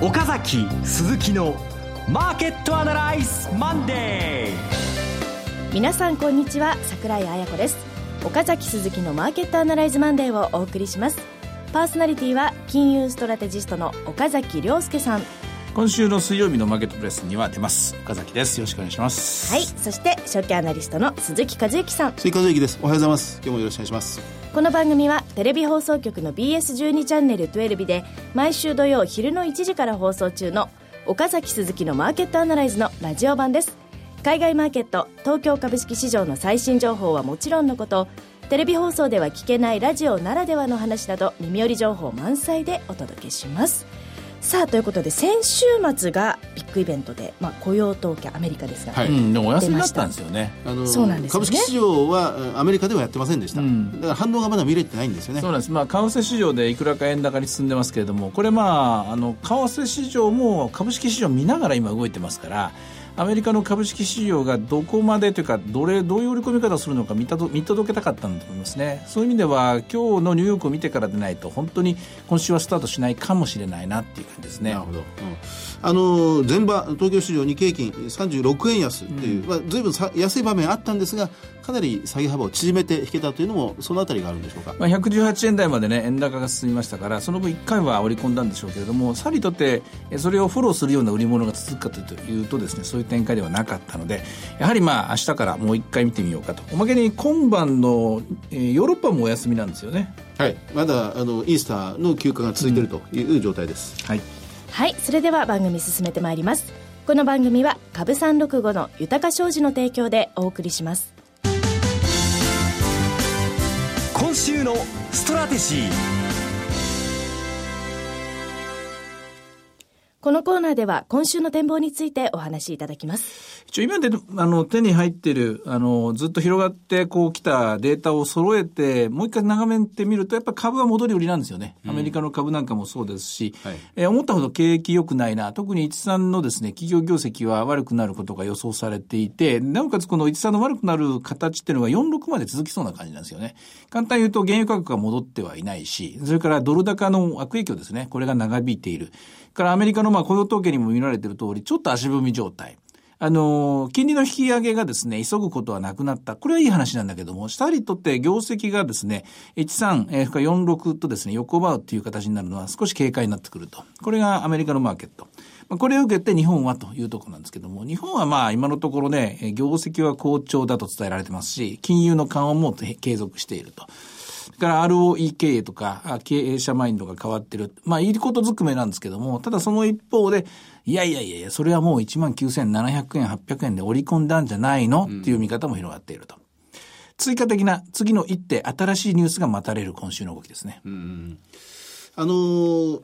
岡崎鈴木のマーケットアナライズマンデー。皆さんこんにちは桜井彩子です。岡崎鈴木のマーケットアナライズマンデーをお送りします。パーソナリティは金融ストラテジストの岡崎良介さん。今週の水曜日のマーケットプレスには出ます。岡崎です。よろしくお願いします。はい。そして株式アナリストの鈴木一之さん。鈴木一之です。おはようございます。今日もよろしくお願いします。この番組はテレビ放送局の BS12 チャンネル12で毎週土曜昼の1時から放送中の岡崎鈴木のマーケットアナライズのラジオ版です。海外マーケット東京株式市場の最新情報はもちろんのことテレビ放送では聞けないラジオならではの話など耳寄り情報満載でお届けしますさあということで先週末がビッグイベントで、まあ、雇用統計アメリカですが、はい、うん、でもお休みだったんですよね。あのそうなんです、ね、株式市場はアメリカではやってませんでした、うん、だから反応がまだ見れてないんですよね。そうなんです、まあ、為替市場でいくらか円高に進んでますけれどもこれまああの為替市場も株式市場見ながら今動いてますからアメリカの株式市場がどこまでというかどれどういう売り込み方をするのか見た見届けたかったんだと思いますね。そういう意味では今日のニューヨークを見てからでないと本当に今週はスタートしないかもしれないなっていう感じですね。なるほど、うん、あの前場東京市場日経平均36円安っていう、うん。まあ、随分さ安い場面あったんですがかなり下げ幅を縮めて引けたというのもそのあたりがあるんでしょうか、まあ、118円台までね円高が進みましたからその分1回は織り込んだんでしょうけれどもさりとってそれをフォローするような売り物が続くかというとですねそういう展開ではなかったのでやはりまあ明日からもう一回見てみようかと。おまけに今晩の、えー、ヨーロッパもお休みなんですよね。はい。まだあのイースターの休暇が続いているという状態です、うん、はい、はい、それでは番組進めてまいります。この番組は株三六五の豊か商事の提供でお送りします。今週のストラテジー。このコーナーでは今週の展望についてお話しいただきます。一応今であの手に入ってるあのずっと広がってこう来たデータを揃えてもう一回眺めてみるとやっぱ株は戻り売りなんですよね。アメリカの株なんかもそうですし、はい、えー、思ったほど景気良くないな。特に一産のですね企業業績は悪くなることが予想されていて、なおかつこの一産の悪くなる形っていうのが46まで続きそうな感じなんですよね。簡単に言うと原油価格が戻ってはいないし、それからドル高の悪影響ですね。これが長引いている。からアメリカのまあ雇用統計にも見られている通り、ちょっと足踏み状態。あの、金利の引き上げがですね、急ぐことはなくなった。これはいい話なんだけども、下にとって業績がですね、13、えー、46とですね、横ばうっていう形になるのは少し警戒になってくると。これがアメリカのマーケット。これを受けて日本はというところなんですけども、日本はまあ今のところね、業績は好調だと伝えられてますし、金融の緩和も継続していると。から ROE 経営とか、経営者マインドが変わってる。まあ、いいことずくめなんですけども、ただその一方で、いやいやいやそれはもう19,700円、800円で織り込んだんじゃないの、っていう見方も広がっていると。追加的な次の一手、新しいニュースが待たれる今週の動きですね。うん、あのー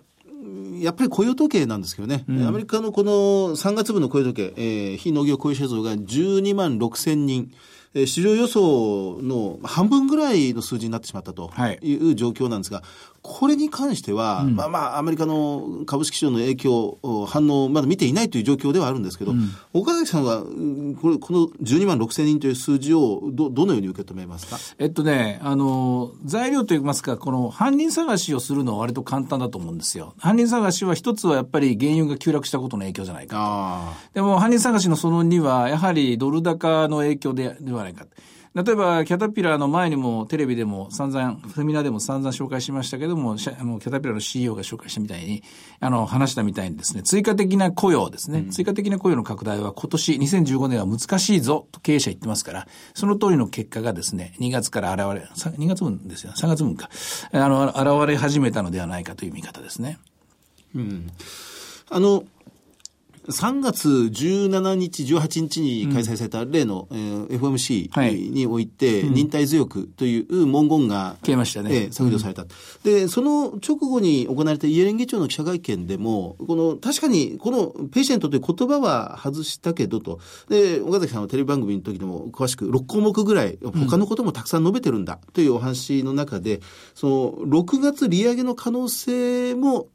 やっぱり雇用統計なんですけどね、うん、アメリカのこの3月分の雇用統計、えー、非農業雇用者数が12万6千人。え市場予想の半分ぐらいの数字になってしまったという状況なんですが、これに関しては、うん、まあまあ、アメリカの株式市場の影響、反応、まだ見ていないという状況ではあるんですけど、うん、岡崎さんは、これ、この12万6千人という数字をど、どのように受け止めますか？えっとね、あの、材料といいますか、この犯人探しをするのは割と簡単だと思うんですよ。犯人探しは一つはやっぱり原油が急落したことの影響じゃないかと。でも、犯人探しのその2は、やはりドル高の影響でではないか。例えば、キャタピラーの前にもテレビでも散々、フェミナでも散々紹介しましたけども、あのキャタピラーの CEO が紹介したみたいに、あの、話したみたいにですね、追加的な雇用ですね、うん、追加的な雇用の拡大は今年2015年は難しいぞと経営者言ってますから、その通りの結果がですね、2月から現れ、2月分ですよ、3月分か、あの、現れ始めたのではないかという見方ですね。うん。あの、3月17日、18日に開催された例の、うん、えー、FOMC において、忍耐強くという文言が、消えましたね。えー、削除された、うん、で、その直後に行われたイエレン議長の記者会見でも、この、確かに、このペーシェントという言葉は外したけどと、で、岡崎さんはテレビ番組の時でも詳しく6項目ぐらい、他のこともたくさん述べてるんだというお話の中で、その、6月利上げの可能性も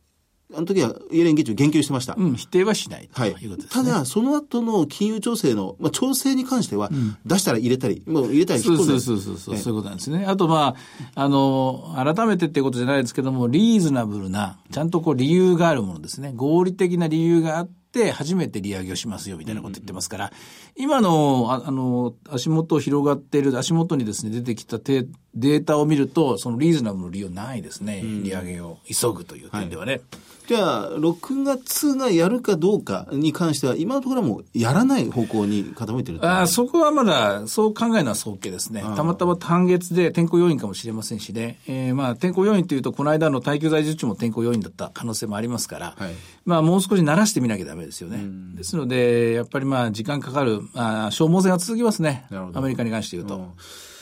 あの時はイエレン議長言及してました。うん、否定はしないとはいいうことです、ねただ、その後の金融調整の、まあ、調整に関しては、出したら入れたり、もう入れたり引っ込んだり。そうそうそうそう、そういうことなんですね。あとまあ、あの、改めてっていうことじゃないですけども、リーズナブルな、ちゃんとこう理由があるものですね。合理的な理由があって、初めて利上げをしますよ、みたいなこと言ってますから、今の、ああの、足元広がっている、足元にですね、出てきたデータを見ると、そのリーズナブルの理由ないですね。利上げを急ぐという点ではね。じゃあ、6月がやるかどうかに関しては、今のところはもうやらない方向に傾いてるあそこはまだ、そう考えるのは早計ですね。たまたま単月で天候要因かもしれませんしね。えー、まあ、天候要因というと、この間の耐久財受注も天候要因だった可能性もありますから、はい、まあ、もう少し慣らしてみなきゃダメですよね。ですので、やっぱりまあ、時間かかる、あ消耗戦は続きますね。アメリカに関して言うと。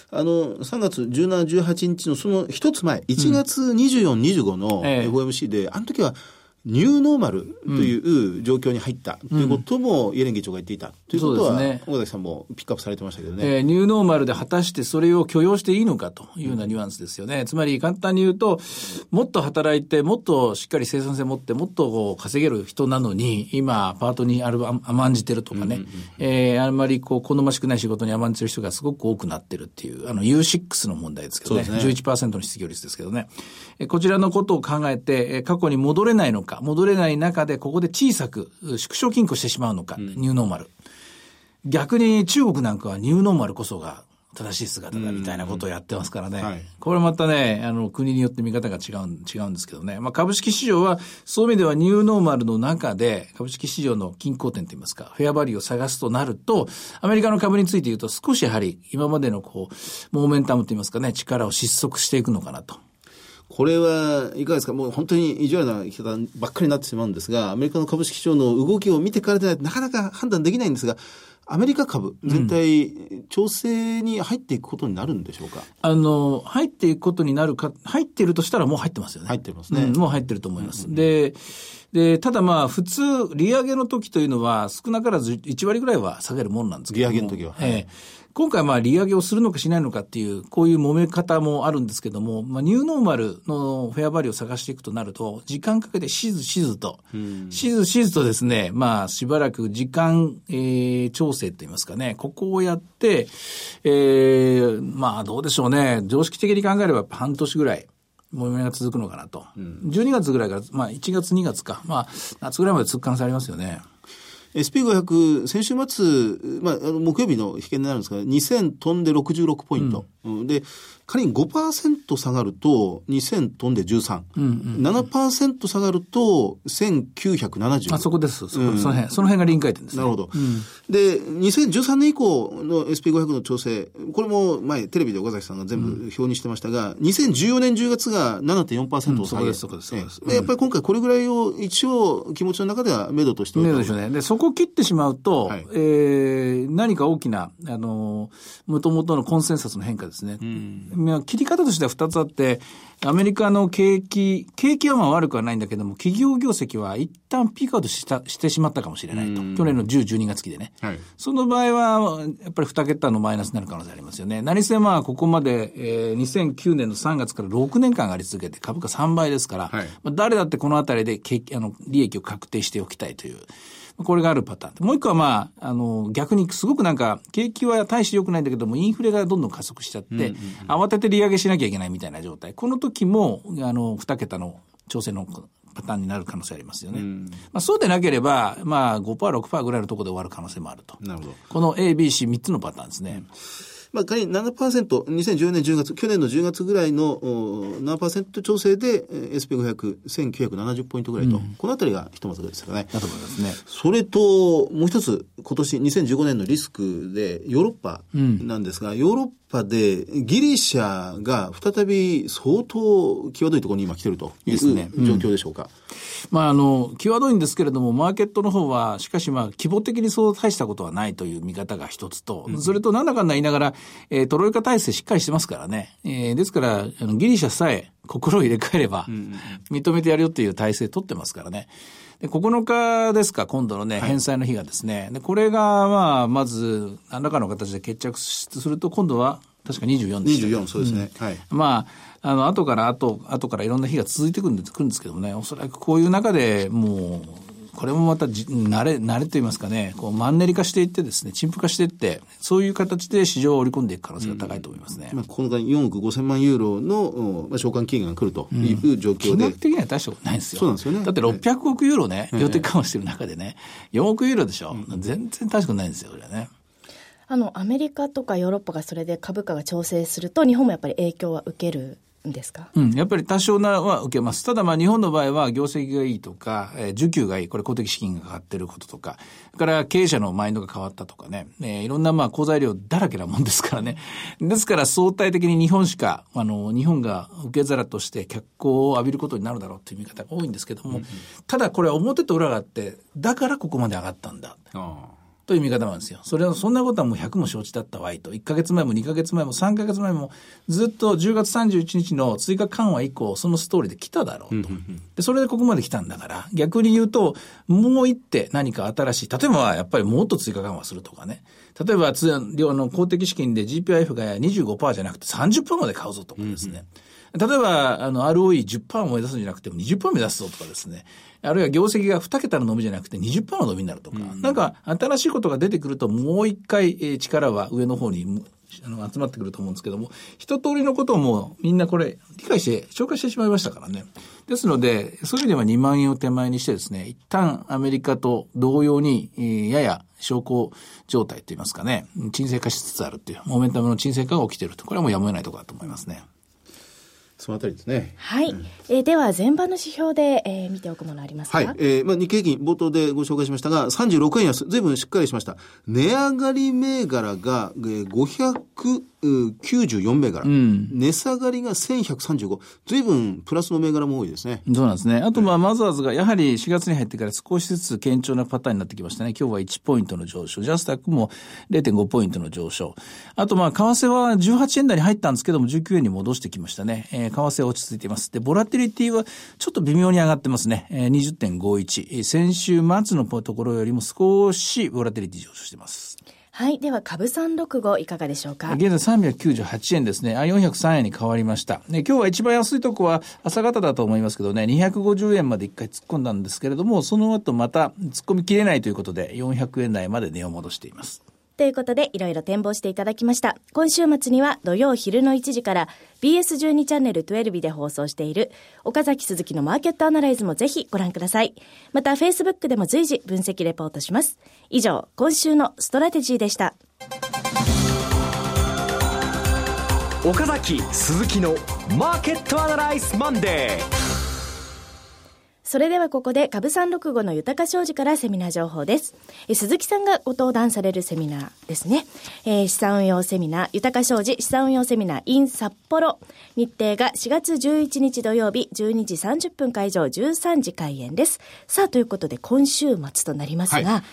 あの、3月17、18日のその一つ前、1月24、うん、25の FOMC で、あの時は、ニューノーマルという状況に入ったということも、イエレン議長が言っていたということは、ね、小崎さんもピックアップされてましたけどね、えー、ニューノーマルで果たしてそれを許容していいのかというようなニュアンスですよね。つまり簡単に言うと、もっと働いて、もっとしっかり生産性を持って、もっと稼げる人なのに、今、パートにある甘んじてるとかね、えあんまりこう、好ましくない仕事に甘んじてる人がすごく多くなってるっていう、あの U6 の問題ですけどね、ね。11%の失業率ですけどね、えこちらのことを考えて、え過去に戻れないのか、戻れない中でここで小さく縮小金庫してしまうのか、うん、ニューノーマル。逆に中国なんかはニューノーマルこそが正しい姿だみたいなことをやってますからね。はい、これまたね、あの、国によって見方が違う、違うんですけどね。まあ、株式市場は、そういう意味ではニューノーマルの中で、株式市場の均衡点といいますか、フェアバリューを探すとなると、アメリカの株について言うと少しやはり今までのこう、モーメンタムといいますかね、力を失速していくのかなと。これはいかがですか？もう本当に意地悪な生き方ばっかりになってしまうんですが、アメリカの株式市場の動きを見てからでないとなかなか判断できないんですが、アメリカ株全体、うん、調整に入っていくことになるんでしょうか？あの、入っていくことになるか、入っているとしたらもう入ってますよね。入ってますね。うん、もう入ってると思います。うんうん、で、で、ただまあ、普通、利上げの時というのは、少なからず1割ぐらいは下げるものなんですけど利上げの時は。ええ今回まあ利上げをするのかしないのかっていう、こういう揉め方もあるんですけども、まあニューノーマルのフェアバリューを探していくとなると、時間かけてしずしずと、しずしずとですね、まあしばらく時間、えー、調整といいますかね、ここをやって、えー、まあどうでしょうね、常識的に考えれば半年ぐらい。揉めが続くのかなと。うん、12月ぐらいから、まあ1月2月か。まあ夏ぐらいまで続く可能性ありますよね。SP500、先週末、まあ、あの木曜日の引けになるんですが、2000飛んで66ポイント。うん、で、仮に5%下がると2000飛んで13。うんうんうん、7%下がると1970。あ、そこです。そこ、うん、その辺。その辺が臨界点ですね。なるほど。うん、で、2013年以降の SP500 の調整、これも前テレビで岡崎さんが全部表にしてましたが、うん、2014年10月が7.4%を下げ、うん、そこです、そこです。で、やっぱり今回これぐらいを一応気持ちの中では目処としておいた。目処でね。で、そこを切ってしまうと、はい、えー、何か大きな、あの、もともとのコンセンサスの変化ですね。うん、切り方としては2つあって、アメリカの景気、景気はまあ悪くはないんだけども、企業業績は一旦ピークアウトしたしてしまったかもしれないと。去年の10、12月期でね。はい、その場合は、やっぱり2桁のマイナスになる可能性ありますよね。何せまあ、ここまで、えー、2009年の3月から6年間上がり続けて、株価3倍ですから、はい、まあ、誰だってこのあたりで景気あの利益を確定しておきたいという。これがあるパターン。もう一個はまあ、あの、逆にすごくなんか、景気は大して良くないんだけども、インフレがどんどん加速しちゃって、うんうんうん、慌てて利上げしなきゃいけないみたいな状態。この時も、あの、二桁の調整のパターンになる可能性ありますよね。うん、まあ、そうでなければ、まあ5%、6%ぐらいのところで終わる可能性もあると。なるほど。この A、B、C3 つのパターンですね。まあ、仮に7%、2014年10月、去年の10月ぐらいの7%調整で、SP500、1970ポイントぐらいと、うん、このあたりがひとまずですかね。だと思いますね。それと、もう一つ、今年2015年のリスクで、ヨーロッパなんですが、うん、ヨーロッパでギリシャが再び相当際どいところに今来てるという状況でしょうか。まあ、あの、際どいんですけれども、マーケットの方は、しかしまあ、規模的にそう大したことはないという見方が一つと、うん、それとなんだかんだ言いながら、えー、トロイカ体制しっかりしてますからね。えー、ですから、あのギリシャさえ心を入れ替えれば、認めてやるよっていう体制取ってますからね。で、9日ですか、今度のね、返済の日がですね。で、これが、まあ、まず、何らかの形で決着すると、今度は、確か24でした。24、そうですね。うん、はい。まあ、あの、後から後、後からいろんな日が続いてくるんですくるんですけどもね、おそらくこういう中でもう、これもまた慣れ、慣れと言いますかね、こうマンネリ化していってですね、陳腐化していって、そういう形で市場を織り込んでいく可能性が高いと思いますね。うんまあ、今回4億5千万ユーロの、まあ、償還期限が来るという状況で。うん、金額的には大したことないんですよ。そうなんですよね。だって600億ユーロね、量的緩和してる中でね、4億ユーロでしょ。うん、全然大したことないんですよ、これね。あの、アメリカとかヨーロッパがそれで株価が調整すると、日本もやっぱり影響は受けるですか、うん、やっぱり多少なは受けます。ただまあ日本の場合は業績がいいとか、えー、需給がいい、これ公的資金がかかってることとか、それから経営者のマインドが変わったとかね、えー、いろんなまあ好材料だらけなもんですからね。ですから相対的に日本しか、あの、日本が受け皿として脚光を浴びることになるだろうという見方が多いんですけども、うんうん、ただこれは表と裏があって、だからここまで上がったんだ。という見方なんですよ。それは、そんなことはもう100も承知だったわいと。1ヶ月前も2ヶ月前も3ヶ月前もずっと10月31日の追加緩和以降、そのストーリーで来ただろうと。で、それでここまで来たんだから、逆に言うと、もう一手何か新しい、例えばやっぱりもっと追加緩和するとかね。例えば、つあの公的資金で GPIF が25%じゃなくて30%まで買うぞとかですね。例えば、あの、ROE10% を目指すんじゃなくても20%目指すぞとかですね。あるいは業績が2桁の伸びじゃなくて20%の伸びになるとか、うん、なんか新しいことが出てくるともう一回、え力は上の方にあの集まってくると思うんですけども、一通りのことをもうみんなこれ理解して紹介してしまいましたからね。ですので、そういう意味では2万円を手前にしてですね、一旦アメリカと同様に、えー、やや昇降状態といいますかね、沈静化しつつあるっていう、モメンタムの沈静化が起きていると。これはもうやむを得ないところだと思いますね。そのあたりですね。はい。うん、えー、では、前場の指標で、えー、見ておくものありますか？はい。えー、まあ、日経平均、冒頭でご紹介しましたが、36円安、随分しっかりしました。値上がり銘柄が、えー、500、94銘柄、うん、値下がりが1135、ずいぶんプラスの銘柄も多いですね。そうなんですね。あと、まあ、マザーズがやはり4月に入ってから少しずつ堅調なパターンになってきましたね。今日は1ポイントの上昇、ジャスタックも0.5ポイントの上昇。あと、まあ、為替は18円台に入ったんですけども、19円に戻してきましたね。えー、為替は落ち着いています。で、ボラティリティはちょっと微妙に上がってますね。えー、20.51。先週末のところよりも少しボラティリティ上昇しています。はい。では、株三六五いかがでしょうか？現在398円ですね。あ、403円に変わりました。ね、今日は一番安いとこは朝方だと思いますけどね、250円まで一回突っ込んだんですけれども、その後また突っ込みきれないということで、400円台まで値を戻しています。ということで、いろいろ展望していただきました。今週末には土曜昼の1時から BS12 チャンネル12で放送している岡崎鈴木のマーケットアナライズもぜひご覧ください。また、Facebook でも随時分析レポートします。以上、今週のストラテジーでした。岡崎鈴木のマーケットアナライズマンデー。それではここで株三六五の豊商事からセミナー情報です。え鈴木さんがご登壇されるセミナーですね。えー、資産運用セミナー、豊か商事資産運用セミナー in 札幌。日程が4月11日土曜日12時30分会場13時開演です。さあ、ということで今週末となりますが、はい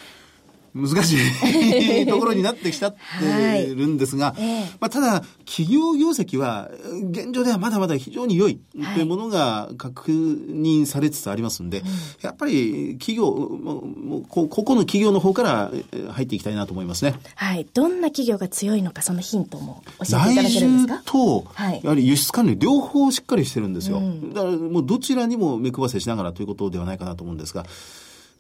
難しいところになってきちゃってるんですが、はい。えー、まあ、ただ、企業業績は、現状ではまだまだ非常に良いというものが確認されつつありますんで、はい、やっぱり企業、もうここの企業の方から入っていきたいなと思いますね。はい。どんな企業が強いのか、そのヒントも教えていただけるんですか？と、はい、やはり輸出管理両方しっかりしてるんですよ。うん、だからもうどちらにも目配せしながらということではないかなと思うんですが、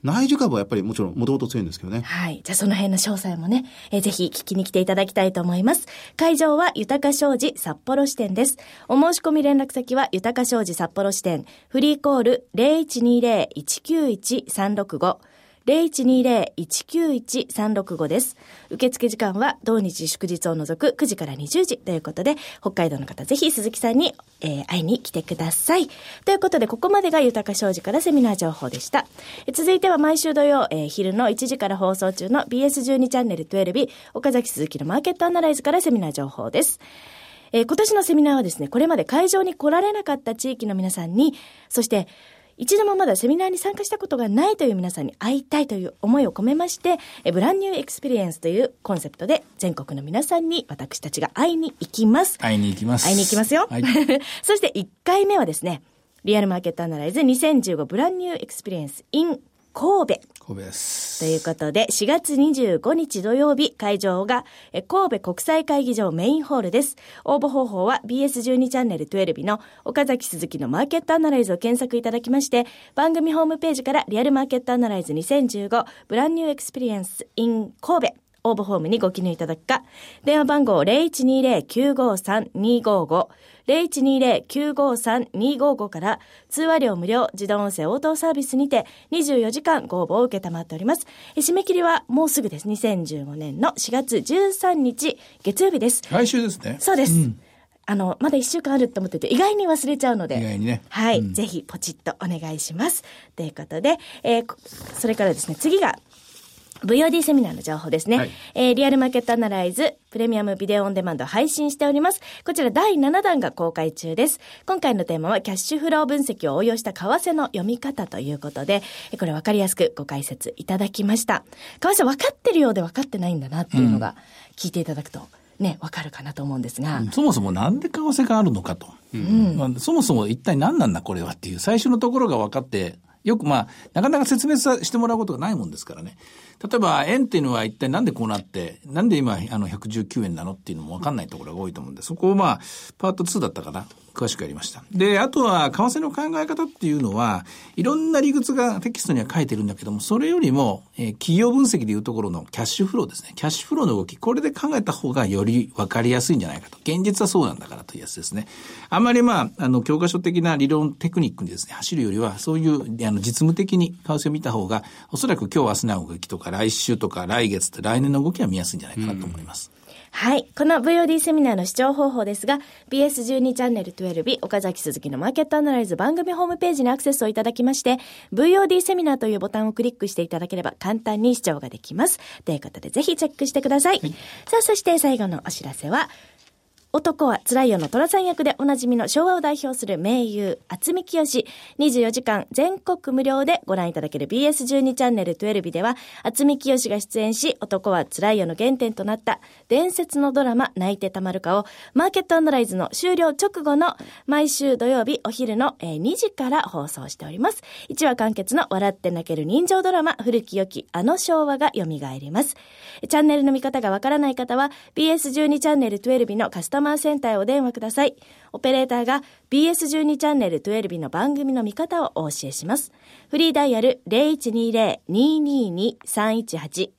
内需株はやっぱりもちろんもともと強いんですけどね。はい。じゃあその辺の詳細もね、えー、ぜひ聞きに来ていただきたいと思います。会場は豊か商事札幌支店です。お申し込み連絡先は豊か商事札幌支店、フリーコール0120-191-365 0120-191-365です。受付時間は同日祝日を除く9時から20時ということで、北海道の方ぜひ鈴木さんに、えー、会いに来てください。ということで、ここまでが豊か商事からセミナー情報でした。続いては毎週土曜、えー、昼の1時から放送中の BS12 チャンネル12岡崎鈴木のマーケットアナライズからセミナー情報です。えー、今年のセミナーはですね、これまで会場に来られなかった地域の皆さんに、そして、一度もまだセミナーに参加したことがないという皆さんに会いたいという思いを込めまして、え Brand New Experience というコンセプトで全国の皆さんに私たちが会いに行きます。会いに行きます。会いに行きますよ。はい、そして1回目はですね、リアルマーケットアナライズ2015ブランニューエクスペリエンス in 神戸。神戸です。ということで、4月25日土曜日、会場が、神戸国際会議場メインホールです。応募方法は BS12 チャンネル12の岡崎鈴木のマーケットアナライズを検索いただきまして、番組ホームページからリアルマーケットアナライズ2015ブランニューエクスペリエンス in 神戸応募フォームにご記入いただくか、電話番号0120-953-255、0120-953-255から、通話料無料自動音声応答サービスにて、24時間ご応募を受けたまっております。え締め切りはもうすぐです。2015年の4月13日、月曜日です。来週ですね。そうです。あの、まだ1週間あると思ってて、意外に忘れちゃうので。意外にねはい。ぜひ、ポチッとお願いします。ということで、えーこそれからですね、次が、VOD セミナーの情報ですね。はいえーリアルマーケットアナライズ、プレミアムビデオオンデマンド配信しております。こちら第7弾が公開中です。今回のテーマはキャッシュフロー分析を応用した為替の読み方ということで、えーこれ分かりやすくご解説いただきました。為替分かってるようで分かってないんだなっていうのが聞いていただくと、ね、分かるかなと思うんですが。そもそもなんで為替があるのかと。まあそもそも一体何なんだこれはっていう最初のところが分かって、よくまあ、なかなか説明さしてもらうことがないもんですからね。例えば、円っていうのは一体なんでこうなって、なんで今、あの、119円なのっていうのもわかんないところが多いと思うんで、そこをまあ、パート2だったかな。詳しくやりました。で、あとは、為替の考え方っていうのは、いろんな理屈がテキストには書いてるんだけども、それよりも、えー企業分析でいうところのキャッシュフローですね。キャッシュフローの動き、これで考えた方がより分かりやすいんじゃないかと。現実はそうなんだからというやつですね。あんまりまあ、あの、教科書的な理論テクニックにですね、走るよりは、そういう、あの、実務的に為替を見た方が、おそらく今日明日の動きとか、来週とか、来月と来年の動きは見やすいんじゃないかなと思います。はい。この VOD セミナーの視聴方法ですが、BS12 チャンネル12岡崎鈴木のマーケットアナライズ番組ホームページにアクセスをいただきまして、VOD セミナーというボタンをクリックしていただければ簡単に視聴ができます。ということで、ぜひチェックしてください。さあ、そして最後のお知らせは、男は辛いよの虎さん役でおなじみの昭和を代表する名優、厚見清24時間全国無料でご覧いただける BS12 チャンネル12では、厚見清が出演し、男は辛いよの原点となった伝説のドラマ、泣いてたまるかを、マーケットアナライズの終了直後の毎週土曜日お昼の2時から放送しております。1話完結の笑って泣ける人情ドラマ、古き良きあの昭和が蘇ります。チャンネルの見方がわからない方は、BS12 チャンネル12のカスタマーセンターへお電話ください。オペレーターが BS12 チャンネル12の番組の見方をお教えします。フリーダイヤル0120-222-318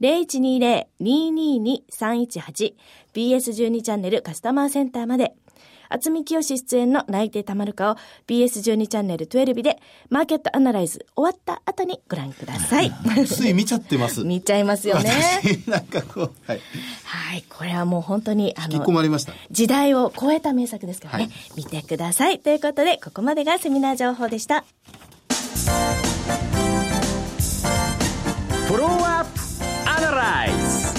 0120-222-318 BS12 チャンネルカスタマーセンターまで。厚見清出演の泣いてたまるかを BS12 チャンネル12でマーケットアナライズ終わった後にご覧ください。つい見ちゃってます。見ちゃいますよね。私なんかこう、はい。はい、これはもう本当に、あ引き込まれました。時代を超えた名作ですからね、はい見てください。ということで、ここまでがセミナー情報でした。フォローアップアナライズ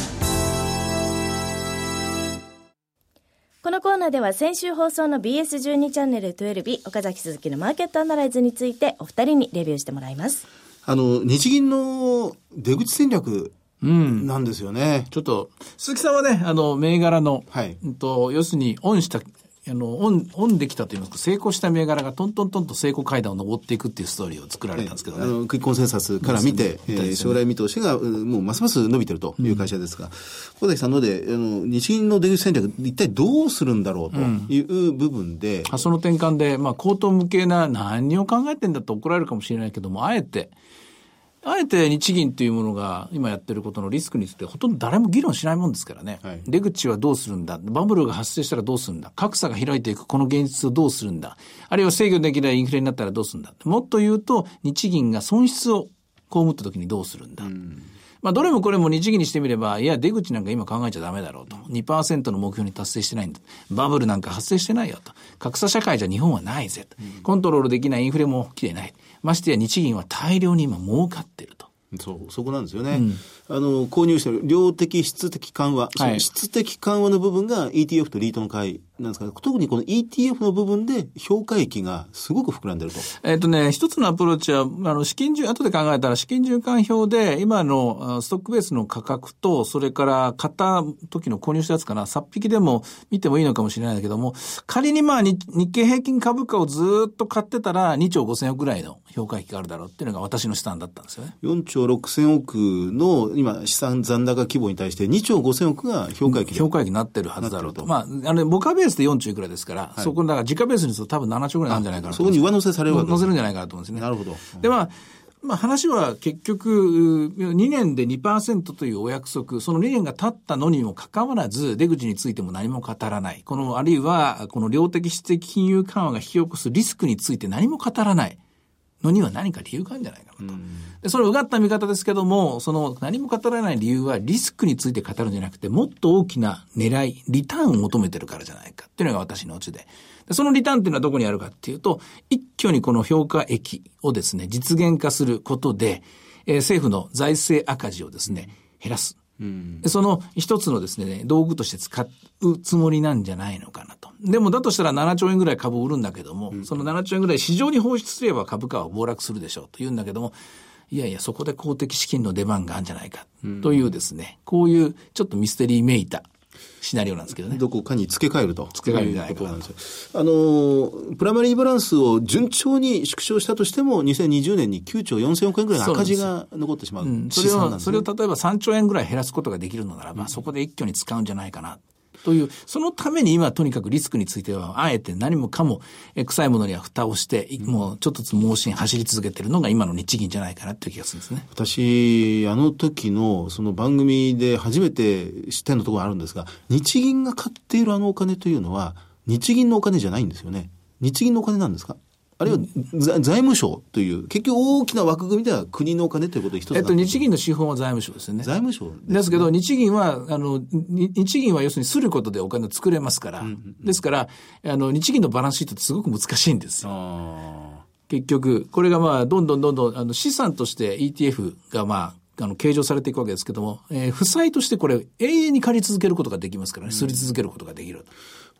このコーナーでは先週放送の BS12 チャンネル12岡崎鈴木のマーケットアナライズについてお二人にレビューしてもらいます。あの、日銀の出口戦略うん。なんですよね。ちょっと、鈴木さんはね、あの、銘柄の、はいうんと、要するに、オンした、あの、オン、オンできたといいますか、成功した銘柄がトントントンと成功階段を登っていくっていうストーリーを作られたんですけどね。あの、クイックコンセンサスから見て、えー将来見通しが、うんもうますます伸びてるという会社ですが、小崎さんので、あの、日銀の出口戦略、一体どうするんだろうという部分で、発想の転換で、まあ、口頭向けな何を考えてんだと怒られるかもしれないけども、あえて、あえて日銀というものが今やってることのリスクについてほとんど誰も議論しないもんですからね。はい出口はどうするんだバブルが発生したらどうするんだ格差が開いていくこの現実をどうするんだあるいは制御できないインフレになったらどうするんだもっと言うと、日銀が損失を被った時にどうするんだ。まあ、どれもこれも日銀にしてみれば、いや、出口なんか今考えちゃダメだろうと。2%の目標に達成してないんだ。バブルなんか発生してないよと。格差社会じゃ日本はないぜと。コントロールできないインフレも起きてない。ましてや日銀は大量に今儲かってると。そう、そこなんですよね。あの、購入してる量的、質的緩和、その質的緩和の部分が ETF とリートの買いなんですか、特にこの ETF の部分で評価益がすごく膨らんでると。えっ、とね、一つのアプローチは、あの、資金循、後で考えたら資金循環表で、今のストックベースの価格と、それから買った時の購入したやつかな、さっ引きでも見てもいいのかもしれないけども、仮にまあ日経平均株価をずっと買ってたら、2兆5千億ぐらいの評価益があるだろうっていうのが私の試算だったんですよね。4兆6千億の今、資産残高規模に対して2兆5千億が評価益評価益になってるはずだろうと。まあ、あの、ボカベースで4兆いくらですから、はい、そこ、だから時価ベースにすると多分7兆ぐらいなんじゃないかなそこに上乗せされるわけ乗せるんじゃないかなと思うんですね。なるほど。で、まあ、まあ話は結局、2年で2%というお約束、その2年が経ったのにもかかわらず、出口についても何も語らない。この、あるいは、この量的質的金融緩和が引き起こすリスクについて何も語らない。のには何か理由があるんじゃないかなと。で、それをうがった見方ですけども、その何も語らない理由はリスクについて語るんじゃなくて、もっと大きな狙い、リターンを求めてるからじゃないかっていうのが私のオチで。でそのリターンっていうのはどこにあるかっていうと、一挙にこの評価益をですね、実現化することで、えー、政府の財政赤字をですね、減らす。うん、その一つのですね、道具として使うつもりなんじゃないのかなと。でもだとしたら7兆円ぐらい株を売るんだけども、うん、その7兆円ぐらい市場に放出すれば株価は暴落するでしょうと言うんだけども、いやいや、そこで公的資金の出番があるんじゃないか、というですね、こういうちょっとミステリーめいたシナリオなんですけどね。どこかに付け替えると。付け替えるじゃないかなんですよ。あの、プライマリーバランスを順調に縮小したとしても、2020年に9兆4000億円ぐらいの赤字が残ってしまう。うん、それを、それを例えば3兆円ぐらい減らすことができるのならば、うん、そこで一挙に使うんじゃないかな。という、そのために今とにかくリスクについては、あえて何もかも、え臭いものには蓋をして、もうちょっとずつ盲信走り続けてるのが今の日銀じゃないかなっていう気がするんですね。私、あの時のその番組で初めて知ったようなところあるんですが、日銀が買っているあのお金というのは、日銀のお金じゃないんですよね。日銀のお金なんですか？あるいは財務省という、結局大きな枠組みでは国のお金ということで一つえっと、日銀の資本は財務省ですよね。財務省で、ね、ですけど、日銀は、あの、日銀は要するにすることでお金を作れますから、うんうんうん、ですから、あの、日銀のバランスシートってすごく難しいんです結局、これがまあ、どんどんどんどん、あの、資産として ETF がまあ、あの、計上されていくわけですけども、えー、負債としてこれ、永遠に借り続けることができますからね、すり続けることができる。うん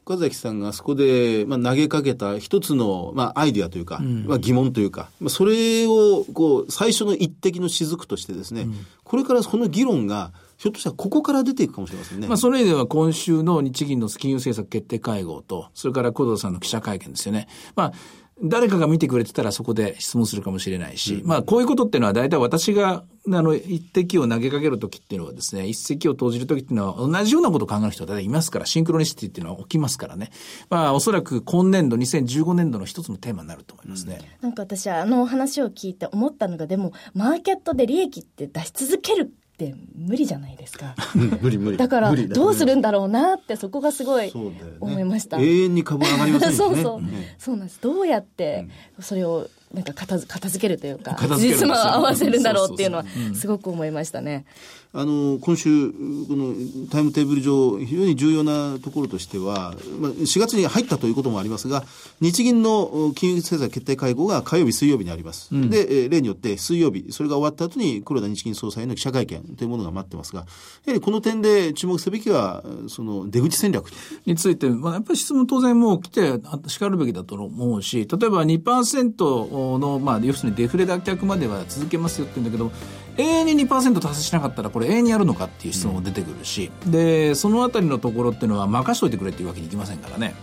岡崎さんがそこで、まあ、投げかけた一つの、まあ、アイディアというか、うん、まあ、疑問というか、まあ、それをこう最初の一滴の雫としてですね、うん、これからその議論がひょっとしたらここから出ていくかもしれませんね。まあ、その意味では今週の日銀の金融政策決定会合と、それから小藤さんの記者会見ですよね。まあ、誰かが見てくれてたらそこで質問するかもしれないし、うん、まあこういうことっていうのは大体私があの一滴を投げかけるときっていうのはですね、一石を投じるときっていうのは同じようなことを考える人は大体いますから、シンクロニシティっていうのは起きますからね。まあおそらく今年度、2015年度の一つのテーマになると思いますね。うん、なんか私はあの話を聞いて思ったのが、でもマーケットで利益って出し続けるって無理じゃないですか。無理無理。だから、どうするんだろうなって、そこがすごい思いました。ね、永遠に株上がりませんね。そうそう。そうなんです。どうやって、それを、なんか片片付けるというか、実務を合わせるんだろうっていうのは、すごく思いましたね。あの、今週、このタイムテーブル上、非常に重要なところとしては、まあ、4月に入ったということもありますが、日銀の金融政策決定会合が火曜日、水曜日にあります。うん、で、例によって水曜日、それが終わった後に黒田日銀総裁の記者会見というものが待ってますが、やはりこの点で注目すべきは、その出口戦略について、まあ、やっぱり質問当然もう来てしかるべきだと思うし、例えば2%の、まあ、要するにデフレ脱却までは続けますよって言うんだけど、永遠に2%達成しなかったらこれ永遠にやるのかっていう質問も出てくるし、うん、でそのあたりのところっていうのは任しといてくれっていうわけにいきませんからね。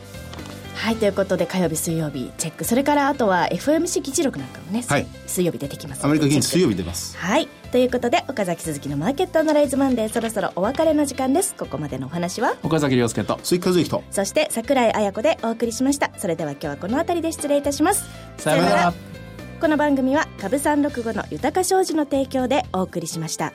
はいということで火曜日水曜日チェック。それからあとは FMC 議事録なんかもね、はい、水曜日出てきますアメリカ議員水曜日出ます。はいということで岡崎鈴木のマーケットアナライズマンデーそろそろお別れの時間です。ここまでのお話は？岡崎亮介と鈴木和之とそして櫻井彩子でお送りしました。それでは今日はこの辺りで失礼いたします。さよなら。この番組は株三六五の豊か商事の提供でお送りしました。